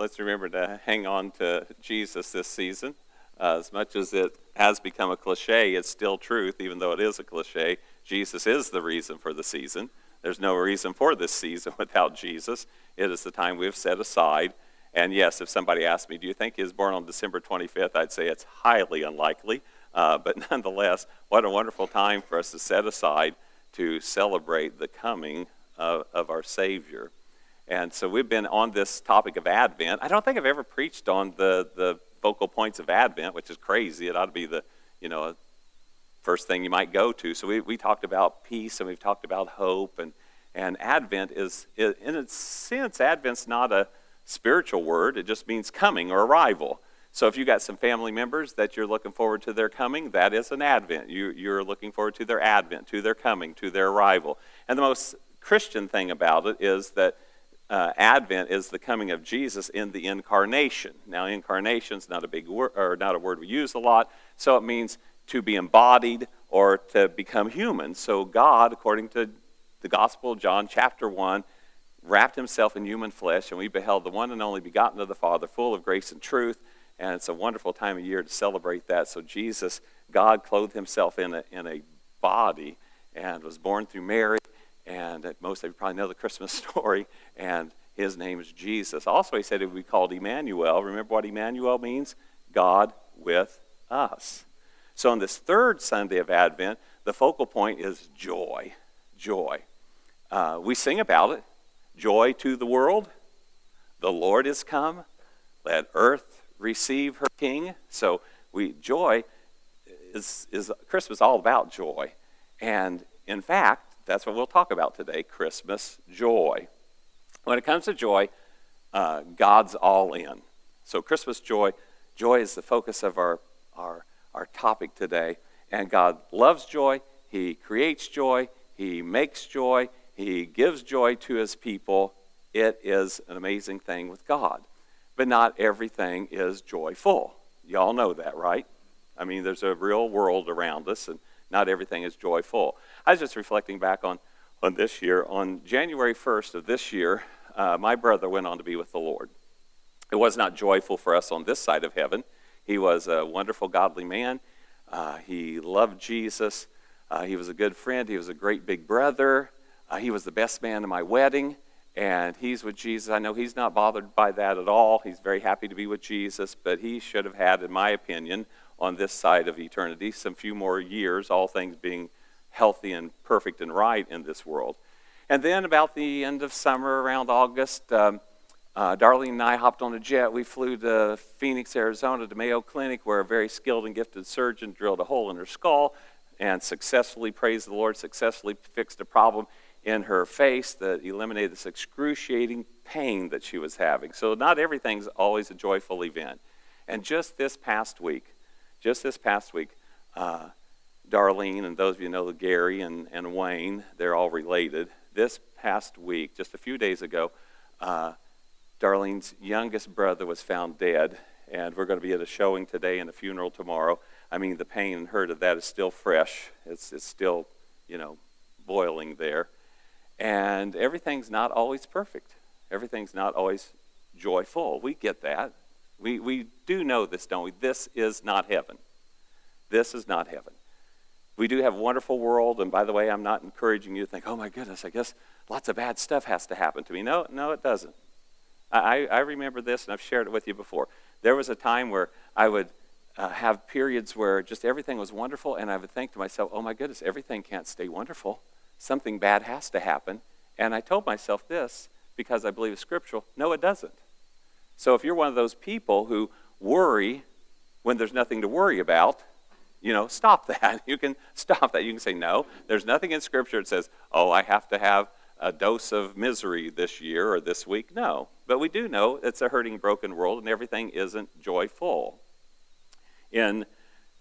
Let's remember to hang on to Jesus this season. Uh, as much as it has become a cliche, it's still truth, even though it is a cliche. Jesus is the reason for the season. There's no reason for this season without Jesus. It is the time we've set aside. And yes, if somebody asked me, Do you think he was born on December 25th? I'd say it's highly unlikely. Uh, but nonetheless, what a wonderful time for us to set aside to celebrate the coming of, of our Savior. And so we've been on this topic of Advent. I don't think I've ever preached on the, the focal points of Advent, which is crazy. It ought to be the, you know, first thing you might go to. So we, we talked about peace and we've talked about hope. And, and Advent is, in a sense, Advent's not a spiritual word. It just means coming or arrival. So if you got some family members that you're looking forward to their coming, that is an Advent. You, you're looking forward to their Advent, to their coming, to their arrival. And the most Christian thing about it is that uh, Advent is the coming of Jesus in the incarnation. Now, incarnation is not a big word, or not a word we use a lot, so it means to be embodied or to become human. So, God, according to the Gospel of John, chapter 1, wrapped himself in human flesh, and we beheld the one and only begotten of the Father, full of grace and truth. And it's a wonderful time of year to celebrate that. So, Jesus, God clothed himself in a, in a body and was born through Mary and most of you probably know the Christmas story, and his name is Jesus. Also, he said he would be called Emmanuel. Remember what Emmanuel means? God with us. So, on this third Sunday of Advent, the focal point is joy. Joy. Uh, we sing about it joy to the world. The Lord is come. Let earth receive her King. So, we joy is, is Christmas all about joy. And in fact, that's what we'll talk about today Christmas joy. When it comes to joy, uh, God's all in. So, Christmas joy, joy is the focus of our, our, our topic today. And God loves joy, He creates joy, He makes joy, He gives joy to His people. It is an amazing thing with God. But not everything is joyful. Y'all know that, right? I mean, there's a real world around us, and not everything is joyful. I was just reflecting back on, on this year. On January 1st of this year, uh, my brother went on to be with the Lord. It was not joyful for us on this side of heaven. He was a wonderful, godly man. Uh, he loved Jesus. Uh, he was a good friend. He was a great big brother. Uh, he was the best man at my wedding. And he's with Jesus. I know he's not bothered by that at all. He's very happy to be with Jesus, but he should have had, in my opinion, on this side of eternity some few more years, all things being healthy and perfect and right in this world. And then, about the end of summer, around August, um, uh, Darlene and I hopped on a jet. We flew to Phoenix, Arizona, to Mayo Clinic, where a very skilled and gifted surgeon drilled a hole in her skull and successfully, praise the Lord, successfully fixed a problem in her face that eliminated this excruciating pain that she was having. So, not everything's always a joyful event. And just this past week, just this past week, uh, Darlene, and those of you know Gary and, and Wayne, they're all related. This past week, just a few days ago, uh, Darlene's youngest brother was found dead, and we're going to be at a showing today and a funeral tomorrow. I mean, the pain and hurt of that is still fresh. It's, it's still, you know, boiling there. And everything's not always perfect. Everything's not always joyful. We get that. We, we do know this, don't we? This is not heaven. This is not heaven we do have a wonderful world, and by the way, I'm not encouraging you to think, oh my goodness, I guess lots of bad stuff has to happen to me. No, no, it doesn't. I, I remember this, and I've shared it with you before. There was a time where I would uh, have periods where just everything was wonderful, and I would think to myself, oh my goodness, everything can't stay wonderful. Something bad has to happen. And I told myself this because I believe it's scriptural no, it doesn't. So if you're one of those people who worry when there's nothing to worry about, you know, stop that. You can stop that. You can say, no, there's nothing in Scripture that says, oh, I have to have a dose of misery this year or this week. No. But we do know it's a hurting, broken world, and everything isn't joyful. In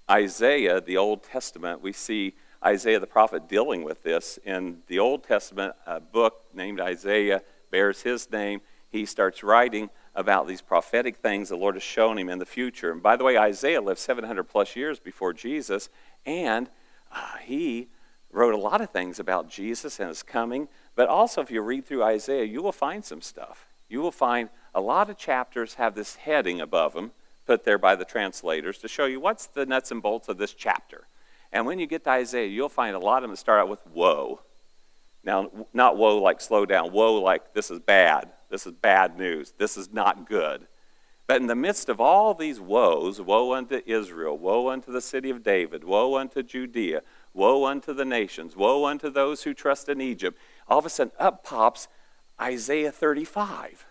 Isaiah, the Old Testament, we see Isaiah the prophet dealing with this. In the Old Testament, a book named Isaiah bears his name. He starts writing about these prophetic things the Lord has shown him in the future. And by the way, Isaiah lived 700 plus years before Jesus, and uh, he wrote a lot of things about Jesus and his coming. But also, if you read through Isaiah, you will find some stuff. you will find a lot of chapters have this heading above them, put there by the translators, to show you what's the nuts and bolts of this chapter. And when you get to Isaiah, you'll find a lot of them start out with woe. Now, not woe like slow down, woe like this is bad, this is bad news, this is not good. But in the midst of all these woes, woe unto Israel, woe unto the city of David, woe unto Judea, woe unto the nations, woe unto those who trust in Egypt, all of a sudden up pops Isaiah 35.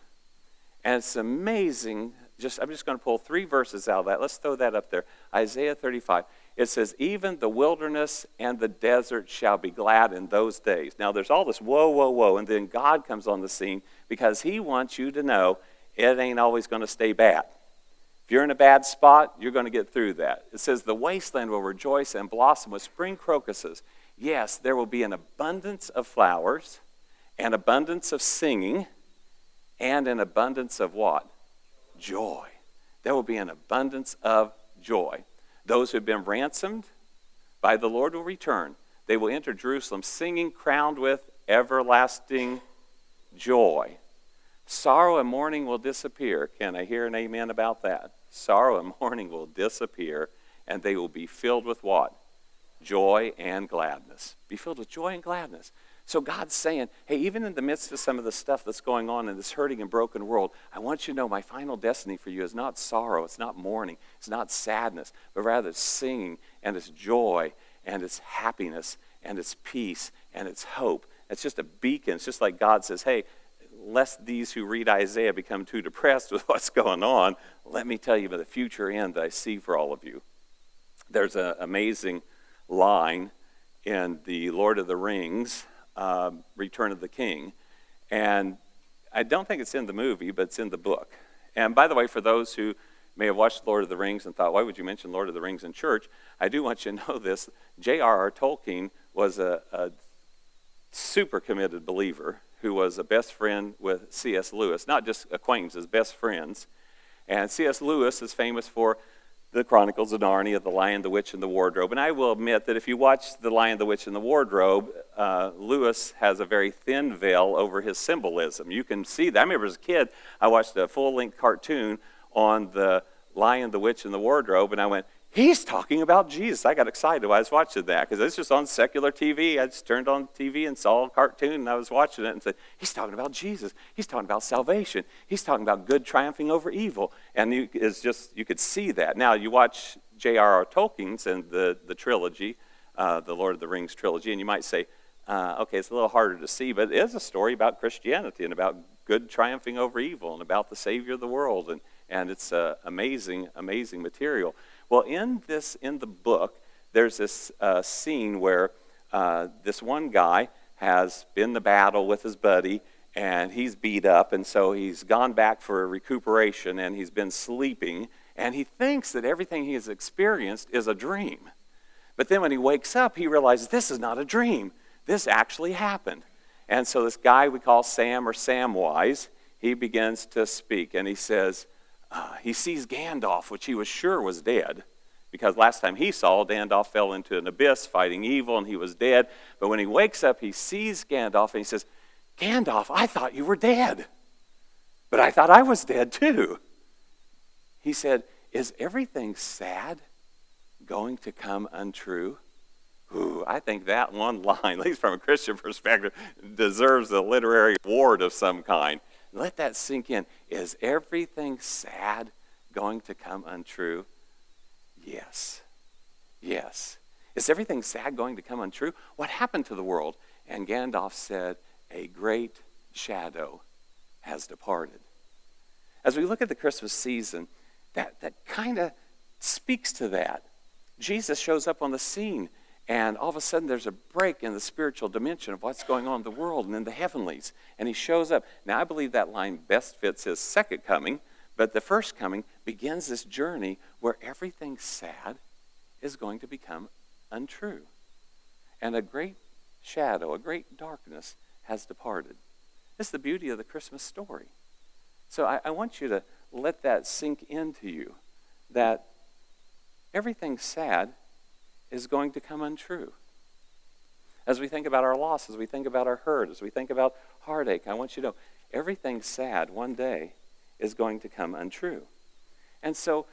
And it's amazing. Just I'm just going to pull three verses out of that. Let's throw that up there. Isaiah 35. It says, Even the wilderness and the desert shall be glad in those days. Now there's all this whoa, whoa, whoa, and then God comes on the scene because he wants you to know it ain't always going to stay bad. If you're in a bad spot, you're going to get through that. It says, The wasteland will rejoice and blossom with spring crocuses. Yes, there will be an abundance of flowers, an abundance of singing, and an abundance of what? Joy. There will be an abundance of joy. Those who have been ransomed by the Lord will return. They will enter Jerusalem singing, crowned with everlasting joy. Sorrow and mourning will disappear. Can I hear an amen about that? Sorrow and mourning will disappear, and they will be filled with what? Joy and gladness. Be filled with joy and gladness. So God's saying, hey, even in the midst of some of the stuff that's going on in this hurting and broken world, I want you to know my final destiny for you is not sorrow, it's not mourning, it's not sadness, but rather it's singing and it's joy and it's happiness and it's peace and it's hope. It's just a beacon. It's just like God says, hey, lest these who read Isaiah become too depressed with what's going on, let me tell you about the future end that I see for all of you. There's an amazing line in the Lord of the Rings, uh, Return of the King, and I don't think it's in the movie, but it's in the book. And by the way, for those who may have watched Lord of the Rings and thought, why would you mention Lord of the Rings in church? I do want you to know this. J.R.R. Tolkien was a, a super committed believer who was a best friend with C.S. Lewis, not just acquaintances, best friends. And C.S. Lewis is famous for the Chronicles of Narnia, The Lion, the Witch, and the Wardrobe. And I will admit that if you watch The Lion, the Witch, and the Wardrobe, uh, Lewis has a very thin veil over his symbolism. You can see that. I remember as a kid, I watched a full length cartoon on The Lion, the Witch, and the Wardrobe, and I went, he's talking about Jesus. I got excited while I was watching that because it's just on secular TV. I just turned on TV and saw a cartoon and I was watching it and said, he's talking about Jesus. He's talking about salvation. He's talking about good triumphing over evil. And you, it's just, you could see that. Now, you watch J.R.R. Tolkien's and the, the trilogy, uh, the Lord of the Rings trilogy, and you might say, uh, okay, it's a little harder to see, but it is a story about Christianity and about good triumphing over evil and about the Savior of the world. And, and it's uh, amazing, amazing material. Well, in this, in the book, there's this uh, scene where uh, this one guy has been to battle with his buddy and he's beat up, and so he's gone back for recuperation and he's been sleeping, and he thinks that everything he has experienced is a dream. But then when he wakes up, he realizes this is not a dream. This actually happened. And so this guy we call Sam or Samwise, he begins to speak and he says, uh, he sees Gandalf, which he was sure was dead, because last time he saw, Gandalf fell into an abyss fighting evil and he was dead. But when he wakes up, he sees Gandalf and he says, Gandalf, I thought you were dead, but I thought I was dead too. He said, Is everything sad going to come untrue? Ooh, I think that one line, at least from a Christian perspective, deserves a literary award of some kind. Let that sink in. Is everything sad going to come untrue? Yes. Yes. Is everything sad going to come untrue? What happened to the world? And Gandalf said, A great shadow has departed. As we look at the Christmas season, that, that kind of speaks to that. Jesus shows up on the scene and all of a sudden, there's a break in the spiritual dimension of what's going on in the world and in the heavenlies. And he shows up. Now, I believe that line best fits his second coming, but the first coming begins this journey where everything sad is going to become untrue. And a great shadow, a great darkness has departed. Is the beauty of the Christmas story. So I, I want you to let that sink into you that everything sad is going to come untrue. As we think about our loss, as we think about our hurt, as we think about heartache, I want you to know everything sad one day is going to come untrue. And so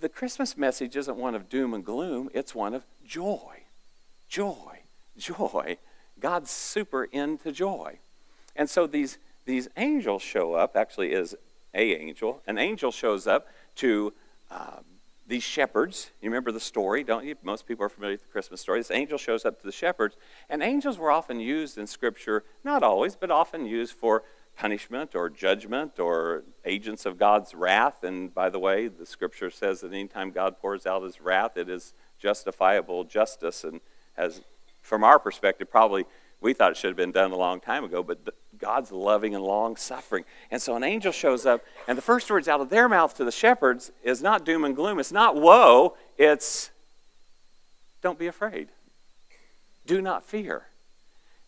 the Christmas message isn't one of doom and gloom, it's one of joy. Joy, joy. God's super into joy. And so these, these angels show up, actually, is a angel. An angel shows up to um, these shepherds. You remember the story, don't you? Most people are familiar with the Christmas story. This angel shows up to the shepherds. And angels were often used in Scripture, not always, but often used for punishment or judgment or agents of God's wrath. And by the way, the scripture says that anytime God pours out his wrath, it is justifiable justice and has, from our perspective, probably we thought it should have been done a long time ago, but God's loving and long suffering. And so an angel shows up, and the first words out of their mouth to the shepherds is not doom and gloom. It's not woe, it's don't be afraid. Do not fear.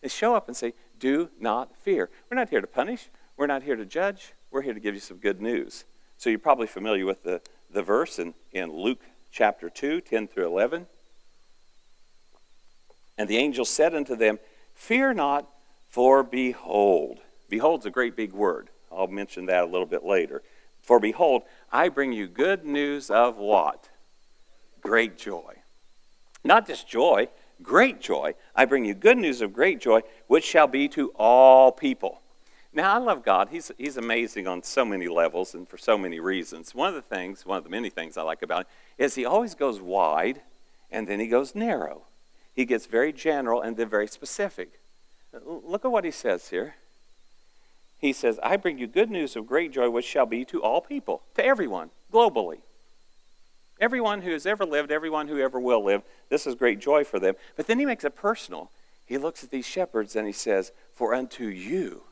They show up and say, do not fear. We're not here to punish, we're not here to judge, we're here to give you some good news. So you're probably familiar with the, the verse in, in Luke chapter 2, 10 through 11. And the angel said unto them, Fear not, for behold. Behold's a great big word. I'll mention that a little bit later. For behold, I bring you good news of what? Great joy. Not just joy, great joy. I bring you good news of great joy, which shall be to all people. Now, I love God. He's, he's amazing on so many levels and for so many reasons. One of the things, one of the many things I like about him, is he always goes wide and then he goes narrow. He gets very general and then very specific. Look at what he says here. He says, I bring you good news of great joy, which shall be to all people, to everyone, globally. Everyone who has ever lived, everyone who ever will live, this is great joy for them. But then he makes it personal. He looks at these shepherds and he says, For unto you,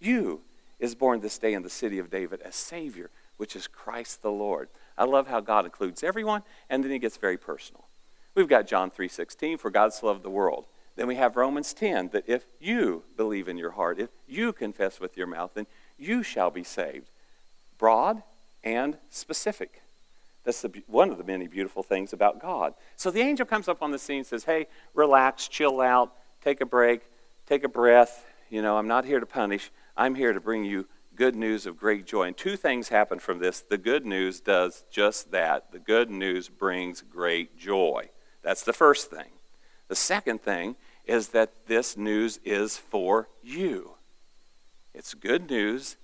you is born this day in the city of David a Savior, which is Christ the Lord. I love how God includes everyone, and then he gets very personal. We've got John 3:16, for God so loved the world. Then we have Romans 10, that if you believe in your heart, if you confess with your mouth, then you shall be saved. Broad and specific. That's the, one of the many beautiful things about God. So the angel comes up on the scene and says, Hey, relax, chill out, take a break, take a breath. You know, I'm not here to punish. I'm here to bring you good news of great joy. And two things happen from this. The good news does just that. The good news brings great joy. That's the first thing. The second thing is that this news is for you. It's good news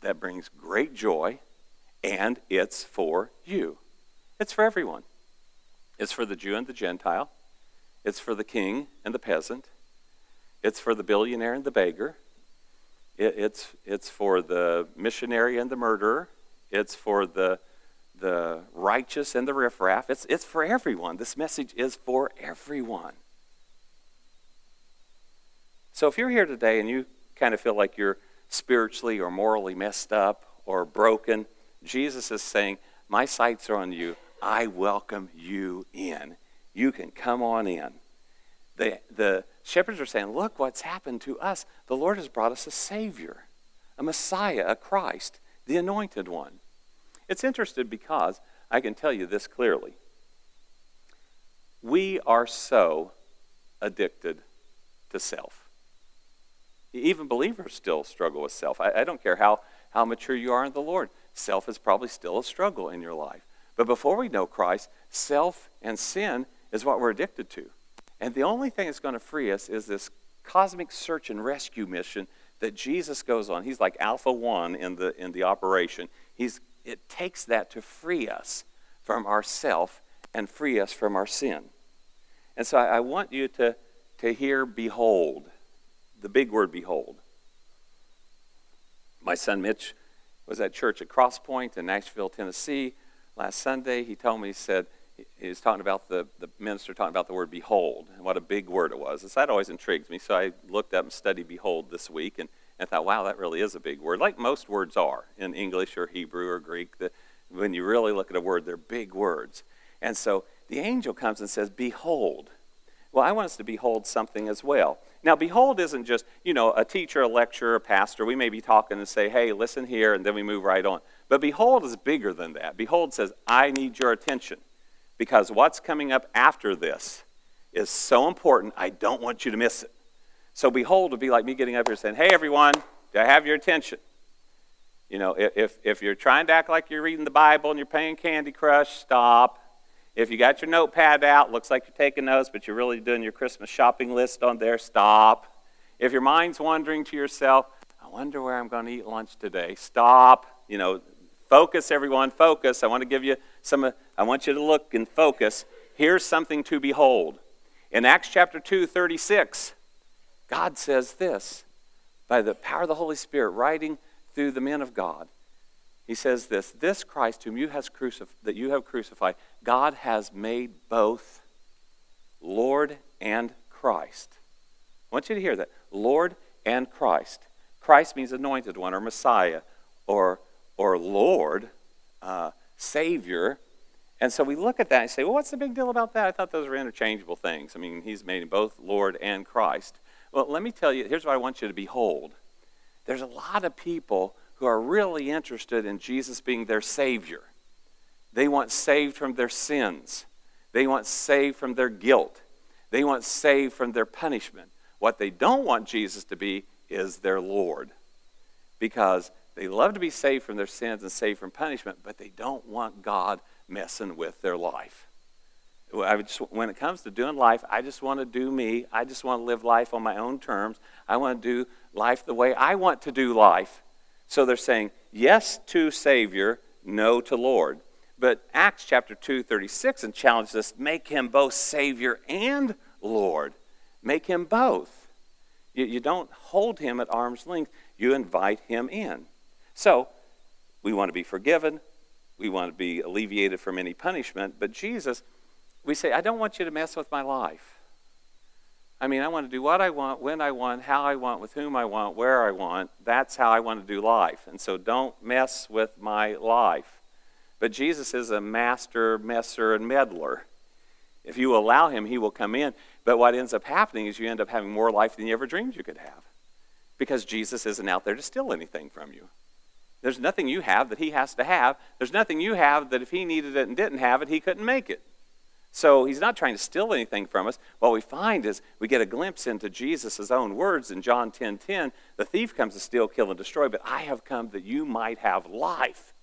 that brings great joy and it's for you. It's for everyone. It's for the Jew and the Gentile. It's for the king and the peasant. It's for the billionaire and the beggar. It, it's, it's for the missionary and the murderer. It's for the, the righteous and the riffraff. It's, it's for everyone. This message is for everyone. So if you're here today and you kind of feel like you're spiritually or morally messed up or broken, Jesus is saying, My sights are on you. I welcome you in. You can come on in. The, the shepherds are saying, Look what's happened to us. The Lord has brought us a Savior, a Messiah, a Christ, the Anointed One. It's interesting because I can tell you this clearly. We are so addicted to self. Even believers still struggle with self. I, I don't care how, how mature you are in the Lord self is probably still a struggle in your life. But before we know Christ, self and sin is what we're addicted to. And the only thing that's going to free us is this cosmic search and rescue mission that Jesus goes on. He's like Alpha 1 in the, in the operation. He's, it takes that to free us from our self and free us from our sin. And so I, I want you to, to hear behold, the big word behold. My son Mitch was at church at Cross Point in Nashville, Tennessee last Sunday. He told me, he said, he was talking about the, the minister talking about the word behold and what a big word it was. And so that always intrigues me. So I looked up and studied behold this week and, and thought, wow, that really is a big word, like most words are in English or Hebrew or Greek. That when you really look at a word, they're big words. And so the angel comes and says, Behold. Well, I want us to behold something as well. Now, behold isn't just, you know, a teacher, a lecturer, a pastor. We may be talking and say, hey, listen here, and then we move right on. But behold is bigger than that. Behold says, I need your attention because what's coming up after this is so important, I don't want you to miss it. So, behold would be like me getting up here saying, hey, everyone, Do I have your attention? You know, if, if you're trying to act like you're reading the Bible and you're playing Candy Crush, stop. If you got your notepad out, looks like you're taking notes, but you're really doing your Christmas shopping list on there, stop. If your mind's wandering to yourself, I wonder where I'm going to eat lunch today, stop. You know, focus, everyone, focus. I want to give you some, I want you to look and focus. Here's something to behold. In Acts chapter 2, 36, God says this by the power of the Holy Spirit, writing through the men of God. He says this This Christ, whom you has crucif- that you have crucified, God has made both Lord and Christ. I want you to hear that. Lord and Christ. Christ means anointed one or Messiah or, or Lord, uh, Savior. And so we look at that and say, well, what's the big deal about that? I thought those were interchangeable things. I mean, he's made both Lord and Christ. Well, let me tell you, here's what I want you to behold. There's a lot of people who are really interested in Jesus being their Savior. They want saved from their sins, they want saved from their guilt, they want saved from their punishment. What they don't want Jesus to be is their Lord because they love to be saved from their sins and saved from punishment, but they don't want God messing with their life. Just, when it comes to doing life, I just want to do me. I just want to live life on my own terms. I want to do life the way I want to do life. So they're saying yes to Savior, no to Lord. But Acts chapter 2, 36 and challenges us make him both Savior and Lord. Make him both. You, you don't hold him at arm's length, you invite him in. So we want to be forgiven, we want to be alleviated from any punishment, but Jesus, we say, I don't want you to mess with my life. I mean, I want to do what I want, when I want, how I want, with whom I want, where I want. That's how I want to do life. And so don't mess with my life. But Jesus is a master messer and meddler. If you allow him, he will come in. But what ends up happening is you end up having more life than you ever dreamed you could have. Because Jesus isn't out there to steal anything from you. There's nothing you have that he has to have. There's nothing you have that if he needed it and didn't have it, he couldn't make it. So he's not trying to steal anything from us. What we find is we get a glimpse into Jesus' own words in John 10:10. 10, 10, the thief comes to steal, kill, and destroy, but I have come that you might have life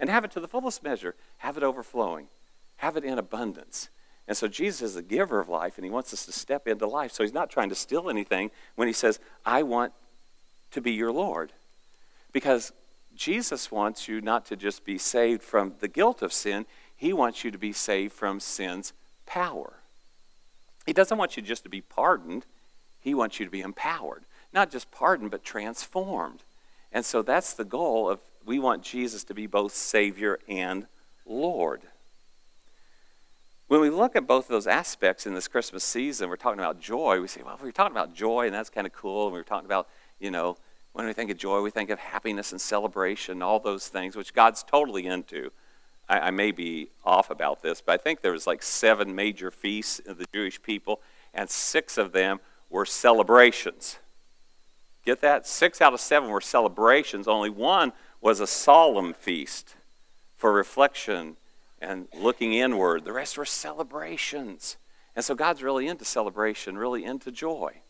and have it to the fullest measure, have it overflowing, have it in abundance. And so Jesus is the giver of life, and he wants us to step into life. So he's not trying to steal anything when he says, I want to be your Lord. Because Jesus wants you not to just be saved from the guilt of sin, he wants you to be saved from sin's power. He doesn't want you just to be pardoned, He wants you to be empowered. Not just pardoned, but transformed. And so that's the goal of we want Jesus to be both Savior and Lord. When we look at both of those aspects in this Christmas season, we're talking about joy. We say, well, we're talking about joy, and that's kind of cool. And we're talking about, you know, when we think of joy, we think of happiness and celebration, all those things, which God's totally into. I, I may be off about this, but I think there was like seven major feasts of the Jewish people, and six of them were celebrations. Get that? Six out of seven were celebrations. Only one was a solemn feast for reflection and looking inward. The rest were celebrations. And so God's really into celebration, really into joy.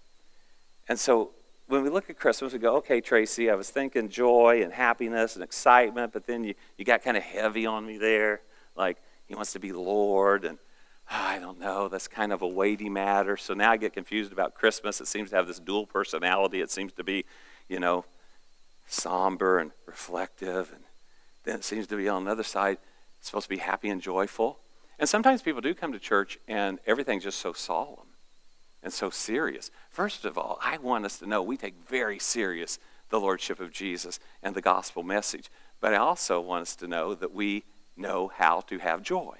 And so when we look at Christmas, we go, okay, Tracy, I was thinking joy and happiness and excitement, but then you, you got kind of heavy on me there. Like, he wants to be Lord, and oh, I don't know, that's kind of a weighty matter. So now I get confused about Christmas. It seems to have this dual personality. It seems to be, you know, somber and reflective, and then it seems to be on the other side, it's supposed to be happy and joyful. And sometimes people do come to church, and everything's just so solemn and so serious. First of all, I want us to know we take very serious the lordship of Jesus and the gospel message. But I also want us to know that we know how to have joy,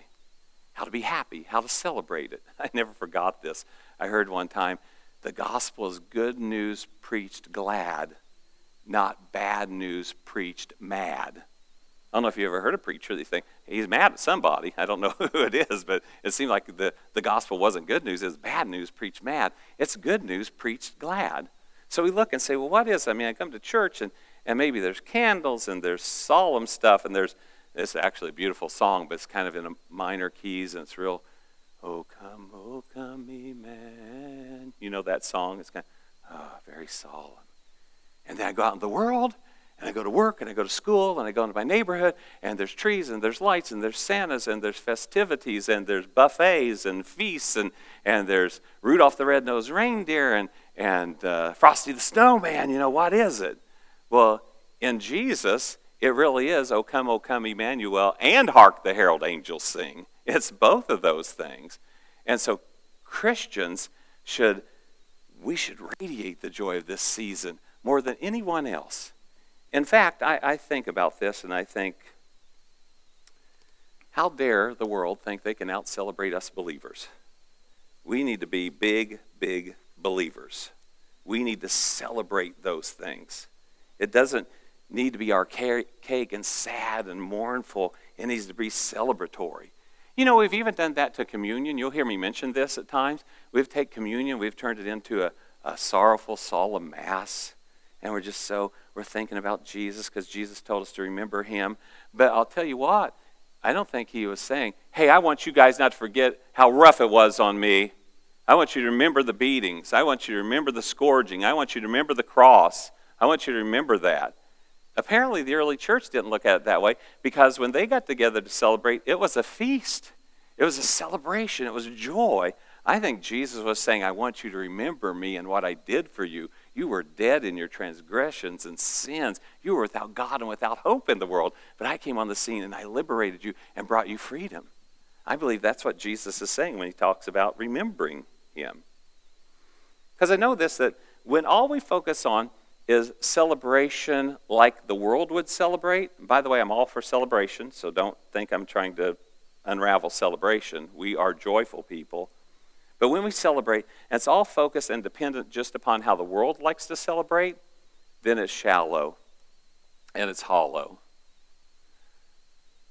how to be happy, how to celebrate it. I never forgot this. I heard one time the gospel is good news preached glad, not bad news preached mad. I don't know if you ever heard a preacher, they think he's mad at somebody. I don't know who it is, but it seemed like the, the gospel wasn't good news. It's bad news preached mad. It's good news preached glad. So we look and say, well, what is? I mean, I come to church and, and maybe there's candles and there's solemn stuff and there's, it's actually a beautiful song, but it's kind of in a minor keys and it's real, oh, come, oh, come, me, man. You know that song? It's kind of, oh, very solemn. And then I go out in the world, and I go to work, and I go to school, and I go into my neighborhood, and there's trees, and there's lights, and there's Santas, and there's festivities, and there's buffets, and feasts, and, and there's Rudolph the Red-Nosed Reindeer, and, and uh, Frosty the Snowman. You know, what is it? Well, in Jesus, it really is, O come, O come, Emmanuel, and hark the herald angels sing. It's both of those things. And so Christians should, we should radiate the joy of this season more than anyone else. In fact, I, I think about this and I think, how dare the world think they can out celebrate us believers? We need to be big, big believers. We need to celebrate those things. It doesn't need to be archaic and sad and mournful, it needs to be celebratory. You know, we've even done that to communion. You'll hear me mention this at times. We've taken communion, we've turned it into a, a sorrowful, solemn mass. And we're just so, we're thinking about Jesus because Jesus told us to remember him. But I'll tell you what, I don't think he was saying, hey, I want you guys not to forget how rough it was on me. I want you to remember the beatings. I want you to remember the scourging. I want you to remember the cross. I want you to remember that. Apparently, the early church didn't look at it that way because when they got together to celebrate, it was a feast, it was a celebration, it was joy. I think Jesus was saying, I want you to remember me and what I did for you. You were dead in your transgressions and sins. You were without God and without hope in the world. But I came on the scene and I liberated you and brought you freedom. I believe that's what Jesus is saying when he talks about remembering him. Because I know this that when all we focus on is celebration like the world would celebrate. By the way, I'm all for celebration, so don't think I'm trying to unravel celebration. We are joyful people. But when we celebrate, and it's all focused and dependent just upon how the world likes to celebrate, then it's shallow and it's hollow.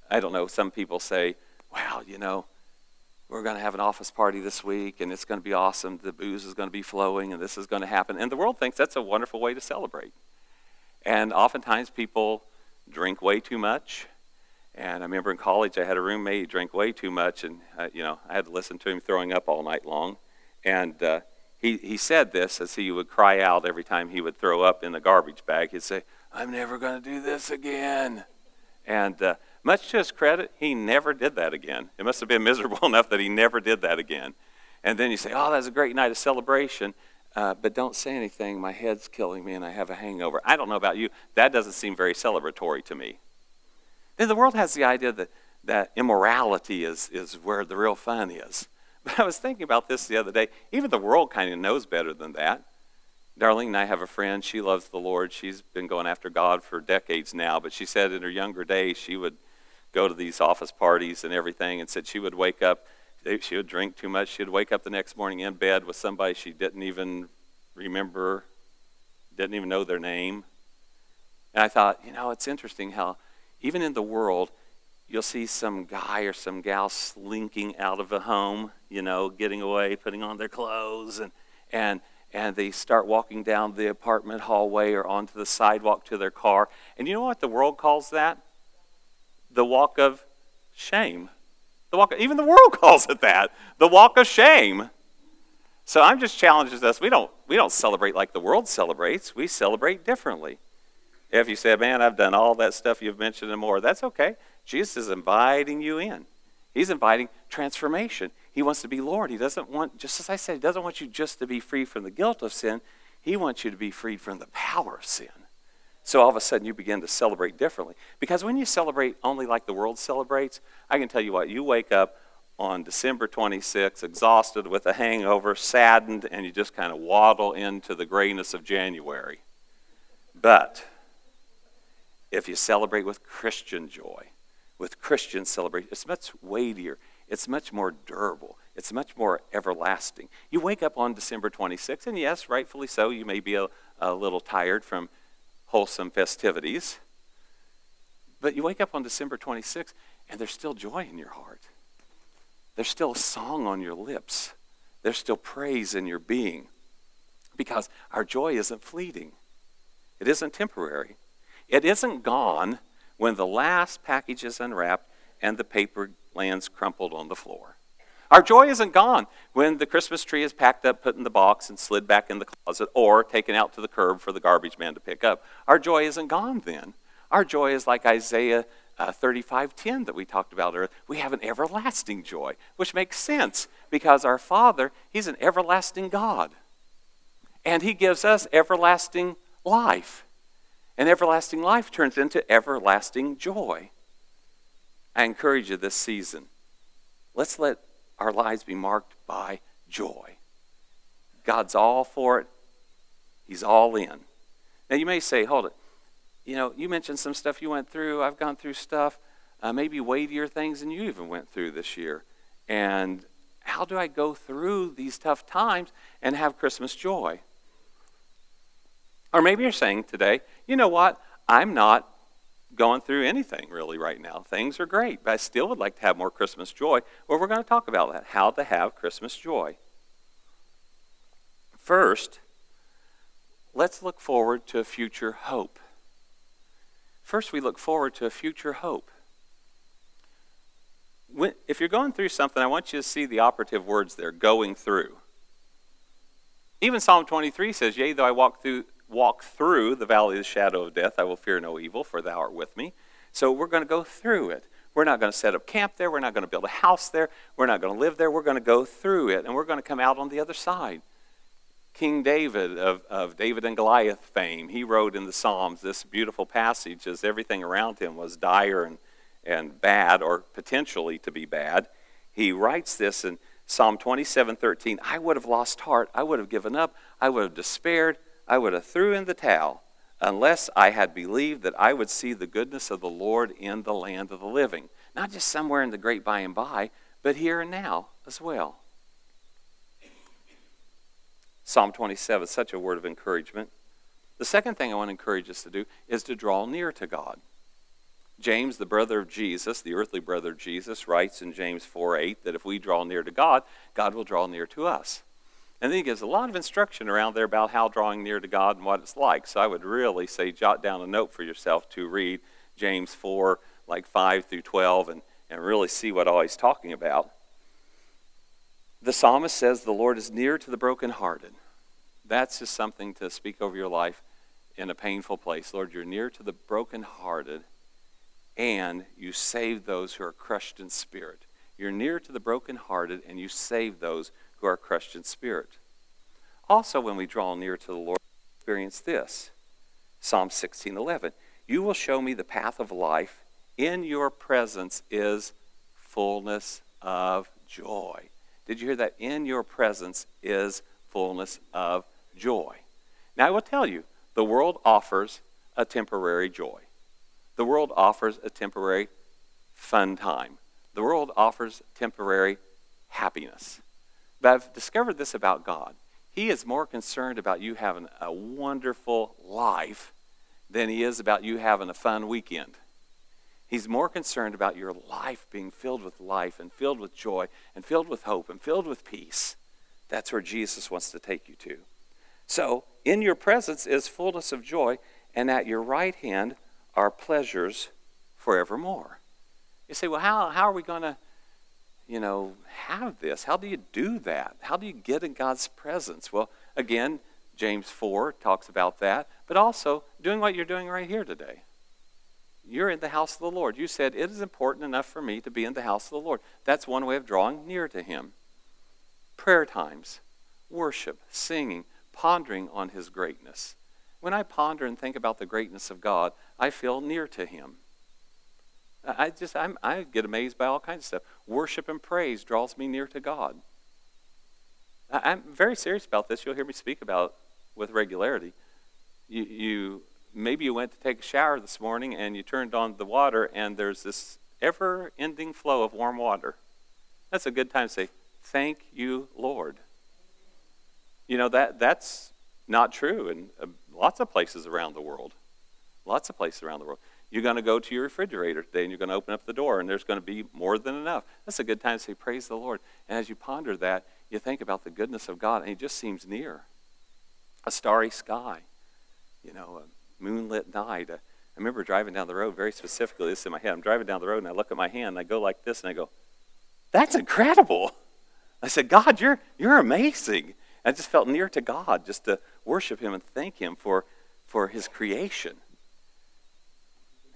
I don't know, some people say, well, you know, we're going to have an office party this week and it's going to be awesome. The booze is going to be flowing and this is going to happen. And the world thinks that's a wonderful way to celebrate. And oftentimes people drink way too much. And I remember in college I had a roommate who drank way too much and, uh, you know, I had to listen to him throwing up all night long. And uh, he, he said this as he would cry out every time he would throw up in the garbage bag. He'd say, I'm never going to do this again. And uh, much to his credit, he never did that again. It must have been miserable enough that he never did that again. And then you say, Oh, that's a great night of celebration, uh, but don't say anything. My head's killing me and I have a hangover. I don't know about you. That doesn't seem very celebratory to me. The world has the idea that, that immorality is, is where the real fun is. But I was thinking about this the other day. Even the world kind of knows better than that. Darlene and I have a friend. She loves the Lord. She's been going after God for decades now. But she said in her younger days, she would go to these office parties and everything, and said she would wake up, eh, she would drink too much. She would wake up the next morning in bed with somebody she didn't even remember, didn't even know their name. And I thought, you know, it's interesting how even in the world, you'll see some guy or some gal slinking out of a home, you know, getting away, putting on their clothes, and, and, and they start walking down the apartment hallway or onto the sidewalk to their car. And you know what the world calls that? the walk of shame. The walk, even the world calls it that, the walk of shame. So I'm just challenging us. We don't, we don't celebrate like the world celebrates. We celebrate differently. If you say, man, I've done all that stuff you've mentioned and more, that's okay. Jesus is inviting you in. He's inviting transformation. He wants to be Lord. He doesn't want, just as I said, he doesn't want you just to be free from the guilt of sin. He wants you to be freed from the power of sin. So all of a sudden you begin to celebrate differently. Because when you celebrate only like the world celebrates, I can tell you what, you wake up on December 26th, exhausted with a hangover, saddened, and you just kind of waddle into the grayness of January. But if you celebrate with Christian joy, with Christian celebration, it's much weightier, it's much more durable, it's much more everlasting. You wake up on December 26th, and yes, rightfully so, you may be a, a little tired from wholesome festivities. But you wake up on December 26th and there's still joy in your heart. There's still a song on your lips. There's still praise in your being. Because our joy isn't fleeting, it isn't temporary. It isn't gone when the last package is unwrapped and the paper lands crumpled on the floor. Our joy isn't gone when the Christmas tree is packed up, put in the box, and slid back in the closet, or taken out to the curb for the garbage man to pick up. Our joy isn't gone then. Our joy is like Isaiah uh, 35:10 that we talked about earlier. We have an everlasting joy, which makes sense because our Father, He's an everlasting God. And He gives us everlasting life. And everlasting life turns into everlasting joy. I encourage you this season, let's let our lives be marked by joy. God's all for it, He's all in. Now, you may say, hold it. You know, you mentioned some stuff you went through. I've gone through stuff, uh, maybe weightier things than you even went through this year. And how do I go through these tough times and have Christmas joy? Or maybe you're saying today, you know what? I'm not going through anything really right now. Things are great, but I still would like to have more Christmas joy. Well, we're going to talk about that how to have Christmas joy. First, let's look forward to a future hope. First, we look forward to a future hope. When, if you're going through something, I want you to see the operative words there going through. Even Psalm 23 says, Yea, though I walk through walk through the valley of the shadow of death, I will fear no evil, for thou art with me. So we're going to go through it. We're not going to set up camp there. We're not going to build a house there. We're not going to live there. We're going to go through it, and we're going to come out on the other side. King David of, of David and Goliath fame, he wrote in the Psalms this beautiful passage as everything around him was dire and, and bad, or potentially to be bad. He writes this in Psalm 27 13 I would have lost heart. I would have given up. I would have despaired. I would have threw in the towel unless I had believed that I would see the goodness of the Lord in the land of the living. Not just somewhere in the great by and by, but here and now as well. Psalm 27, is such a word of encouragement. The second thing I want to encourage us to do is to draw near to God. James, the brother of Jesus, the earthly brother of Jesus, writes in James 4 8 that if we draw near to God, God will draw near to us. And then he gives a lot of instruction around there about how drawing near to God and what it's like. So I would really say jot down a note for yourself to read James 4, like 5 through 12, and, and really see what all he's talking about. The psalmist says, The Lord is near to the brokenhearted. That's just something to speak over your life in a painful place. Lord, you're near to the brokenhearted, and you save those who are crushed in spirit. You're near to the brokenhearted, and you save those who are crushed in spirit. Also, when we draw near to the Lord, experience this Psalm 16:11. You will show me the path of life. In your presence is fullness of joy. Did you hear that? In your presence is fullness of joy. Now, I will tell you, the world offers a temporary joy. The world offers a temporary fun time. The world offers temporary happiness. But I've discovered this about God. He is more concerned about you having a wonderful life than he is about you having a fun weekend. He's more concerned about your life being filled with life and filled with joy and filled with hope and filled with peace. That's where Jesus wants to take you to. So, in your presence is fullness of joy, and at your right hand are pleasures forevermore. You say, well, how, how are we going to you know, have this? How do you do that? How do you get in God's presence? Well, again, James 4 talks about that, but also doing what you're doing right here today. You're in the house of the Lord. You said, It is important enough for me to be in the house of the Lord. That's one way of drawing near to Him. Prayer times, worship, singing, pondering on His greatness. When I ponder and think about the greatness of God, I feel near to Him. I just I'm, I get amazed by all kinds of stuff. Worship and praise draws me near to God. I, am very serious about this. You'll hear me speak about with regularity. You, you maybe you went to take a shower this morning and you turned on the water and there's this ever-ending flow of warm water. That's a good time to say, "Thank you, Lord." You know that that's not true in uh, lots of places around the world. Lots of places around the world. You're going to go to your refrigerator today and you're going to open up the door and there's going to be more than enough. That's a good time to say, Praise the Lord. And as you ponder that, you think about the goodness of God and He just seems near. A starry sky, you know, a moonlit night. I remember driving down the road very specifically, this in my head. I'm driving down the road and I look at my hand and I go like this and I go, That's incredible. I said, God, you're, you're amazing. I just felt near to God just to worship Him and thank Him for, for His creation.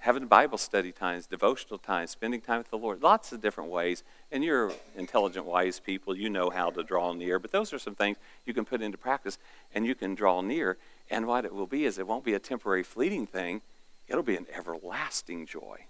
Having Bible study times, devotional times, spending time with the Lord, lots of different ways. And you're intelligent, wise people. You know how to draw near. But those are some things you can put into practice and you can draw near. And what it will be is it won't be a temporary, fleeting thing, it'll be an everlasting joy.